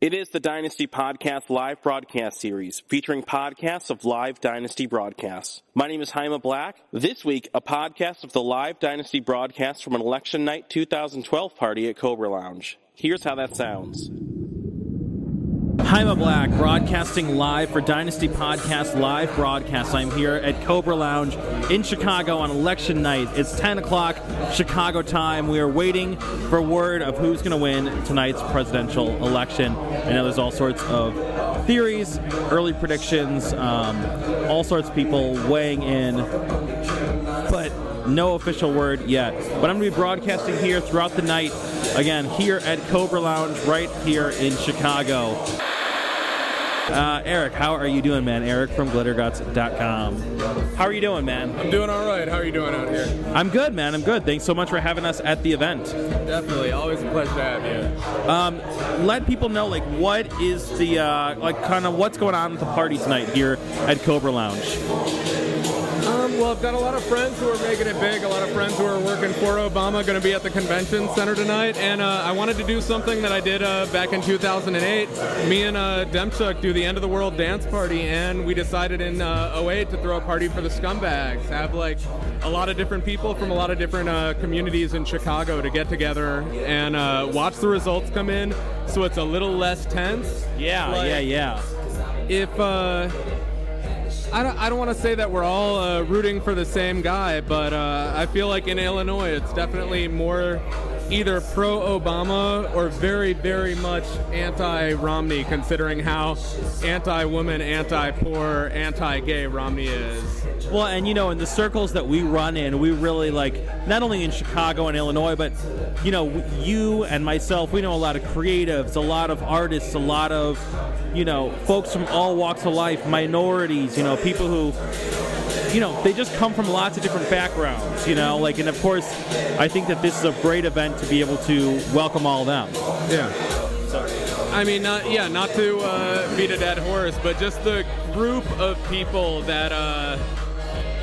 It is the Dynasty Podcast live broadcast series featuring podcasts of live Dynasty broadcasts. My name is Jaime Black. This week, a podcast of the live Dynasty broadcast from an election night 2012 party at Cobra Lounge. Here's how that sounds. Jaime Black, broadcasting live for Dynasty Podcast live broadcast. I'm here at Cobra Lounge in Chicago on election night. It's 10 o'clock Chicago time. We are waiting for word of who's going to win tonight's presidential election. I know there's all sorts of theories, early predictions, um, all sorts of people weighing in, but no official word yet. But I'm going to be broadcasting here throughout the night. Again, here at Cobra Lounge, right here in Chicago. Uh, Eric, how are you doing, man? Eric from glitterguts.com. How are you doing, man? I'm doing all right. How are you doing out here? I'm good, man. I'm good. Thanks so much for having us at the event. Definitely. Always a pleasure to have you. Um, let people know, like, what is the, uh, like, kind of what's going on at the party tonight here at Cobra Lounge? Well, I've got a lot of friends who are making it big. A lot of friends who are working for Obama going to be at the convention center tonight, and uh, I wanted to do something that I did uh, back in 2008. Me and uh, Demchuk do the end of the world dance party, and we decided in uh, 08 to throw a party for the scumbags. Have like a lot of different people from a lot of different uh, communities in Chicago to get together and uh, watch the results come in, so it's a little less tense. Yeah, Like, yeah, yeah. if uh, I don't, I don't want to say that we're all uh, rooting for the same guy, but uh, I feel like in Illinois it's definitely more either pro Obama or very, very much anti Romney, considering how anti woman, anti poor, anti gay Romney is. Well, and you know, in the circles that we run in, we really like not only in Chicago and Illinois, but you know, you and myself, we know a lot of creatives, a lot of artists, a lot of you know, folks from all walks of life, minorities, you know, people who you know, they just come from lots of different backgrounds, you know, like, and of course, I think that this is a great event to be able to welcome all of them. Yeah. I mean, not yeah, not to uh, beat a dead horse, but just the group of people that uh,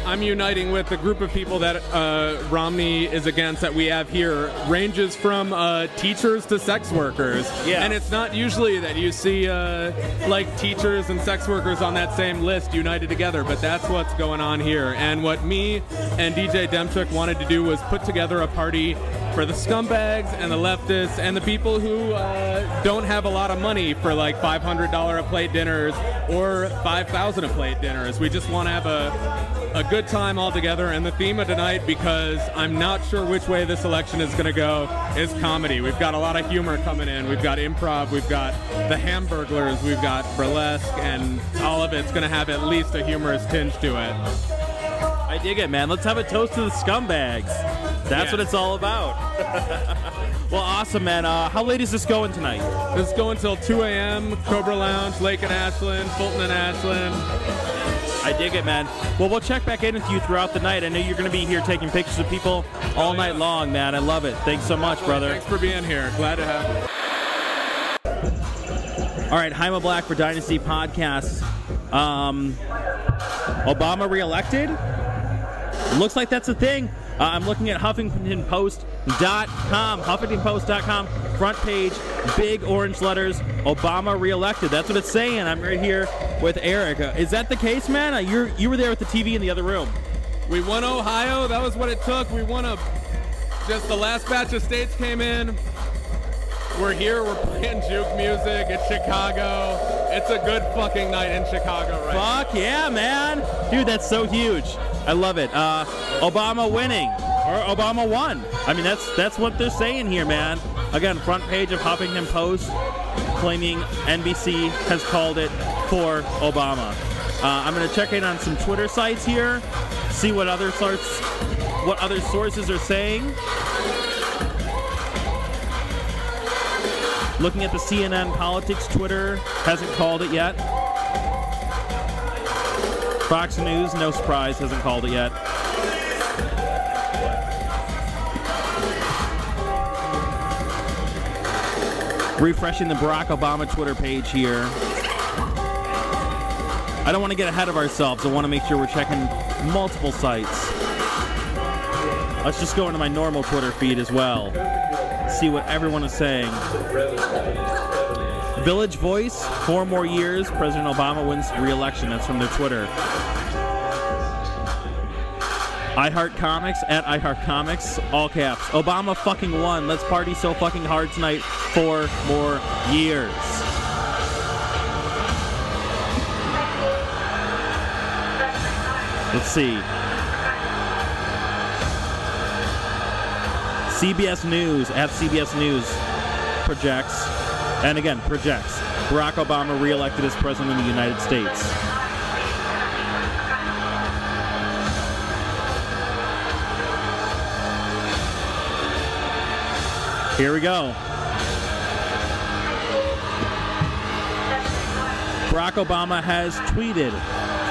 I'm uniting with, the group of people that uh, Romney is against that we have here ranges from uh, teachers to sex workers. Yeah. And it's not usually that you see uh, like teachers and sex workers on that same list united together, but that's what's going on here. And what me and DJ Demchuk wanted to do was put together a party for the scumbags and the leftists and the people who uh, don't have a lot of money for like $500 a plate dinners or 5000 a plate dinners. We just want to have a a good time all together. And the theme of tonight, because I'm not sure which way this election is going to go, is comedy. We've got a lot of humor coming in. We've got improv. We've got the Hamburglers. We've got burlesque, and all of it's going to have at least a humorous tinge to it. I dig it, man. Let's have a toast to the scumbags. That's Yeah. what it's all about. well, awesome, man. Uh, how late is this going tonight? This is going until 2 a.m. Cobra Lounge, Lake and Ashland, Fulton and Ashland. I dig it, man. Well, we'll check back in with you throughout the night. I know you're going to be here taking pictures of people all night long, man. I love it. Thanks so much, brother. Thanks for being here. Glad to have you. All right, Jaime Black for Dynasty Podcast. Um, Obama reelected? Looks like that's a thing. Uh, I'm looking at HuffingtonPost.com. HuffingtonPost.com, front page, big orange letters, Obama reelected. That's what it's saying. I'm right here with Eric. Uh, is that the case, man? Uh, you're, you were there with the TV in the other room. We won Ohio. That was what it took. We won a. Just the last batch of states came in. We're here. We're playing juke music. It's Chicago. It's a good fucking night in Chicago right now. Fuck yeah, man. Dude, that's so huge. I love it. Uh, Obama winning. Or Obama won. I mean, that's that's what they're saying here, man. Again, front page of Huffington Post claiming NBC has called it for Obama. Uh, I'm going to check in on some Twitter sites here, see what other sorts, what other sources are saying. Looking at the CNN politics Twitter, hasn't called it yet. Fox News, no surprise, hasn't called it yet. Refreshing the Barack Obama Twitter page here. I don't want to get ahead of ourselves. I want to make sure we're checking multiple sites. Let's just go into my normal Twitter feed as well. See what everyone is saying. Village Voice, four more years. President Obama wins re-election. That's from their Twitter. iHeart Comics at iHeart Comics, all caps. Obama fucking won. Let's party so fucking hard tonight. Four more years. Let's see. CBS News at CBS News projects, and again projects, Barack Obama reelected as president of the United States. Here we go. Barack Obama has tweeted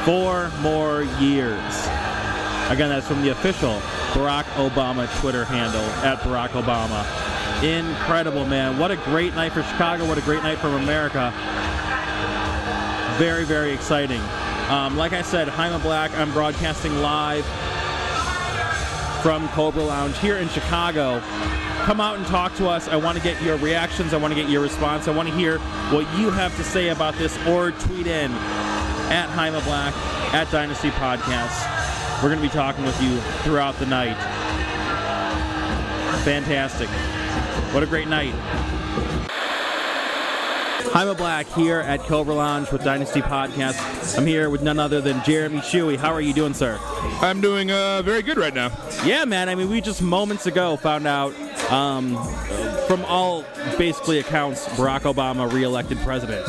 four more years. Again, that's from the official Barack Obama Twitter handle at Barack Obama. Incredible, man. What a great night for Chicago. What a great night for America. Very, very exciting. Um, like I said, Jaime Black, I'm broadcasting live from Cobra Lounge here in Chicago. Come out and talk to us. I want to get your reactions. I want to get your response. I want to hear what you have to say about this or tweet in at Jaime Black, at Dynasty Podcasts. We're going to be talking with you throughout the night. Fantastic. What a great night. Jaime Black here at Cobra Lounge with Dynasty Podcast. I'm here with none other than Jeremy Shuey. How are you doing, sir? I'm doing uh, very good right now. Yeah, man. I mean, we just moments ago found out um, from all basically accounts, Barack Obama reelected president.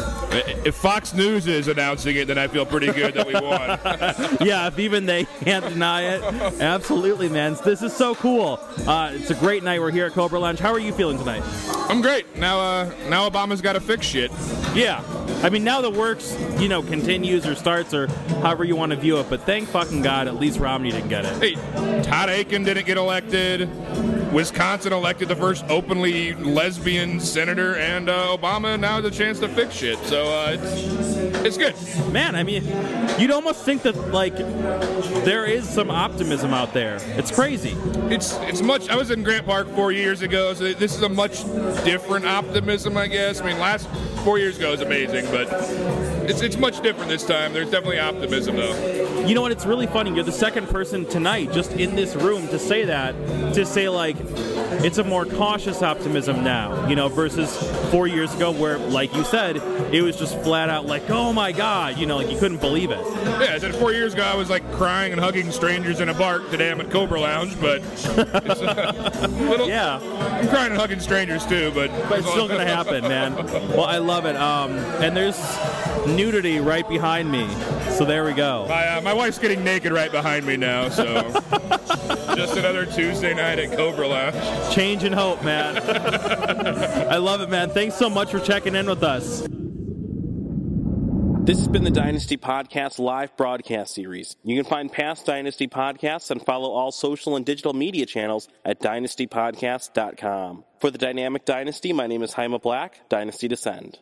If Fox News is announcing it, then I feel pretty good that we won. yeah, if even they can't deny it, absolutely, man. This is so cool. Uh, it's a great night. We're here at Cobra Lounge. How are you feeling tonight? I'm great. Now, uh, now Obama's got to fix shit. Yeah. I mean, now the works, you know, continues or starts or however you want to view it. But thank fucking God, at least Romney didn't get it. Hey, Todd Akin didn't get elected. Wisconsin elected the first openly lesbian senator, and uh, Obama now has a chance to fix shit. So uh, it's it's good. Man, I mean, you'd almost think that like there is some optimism out there. It's crazy. It's it's much. I was in Grant Park four years ago, so this is a much different optimism, I guess. I mean, last four years ago was amazing, but it's it's much different this time. There's definitely optimism though. You know what? It's really funny. You're the second person tonight, just in this room, to say that. To say like it's a more cautious optimism now, you know, versus four years ago where, like you said, it was just flat out like, oh my god, you know, like you couldn't believe it. Yeah, I said four years ago I was like crying and hugging strangers in a park. Today I'm at Cobra Lounge, but a little. Yeah, I'm crying and hugging strangers too, but but it's still gonna happen, man. Well, I love it. Um, and there's nudity right behind me, so there we go. My, uh, my wife's getting naked right behind me now, so just another Tuesday night at Cobra Lounge. Change and hope, man. I love it, man. Thanks so much for checking in with us. This has been the Dynasty Podcast live broadcast series. You can find past Dynasty podcasts and follow all social and digital media channels at dynastypodcast.com. For the Dynamic Dynasty, my name is Jaime Black, Dynasty Descend.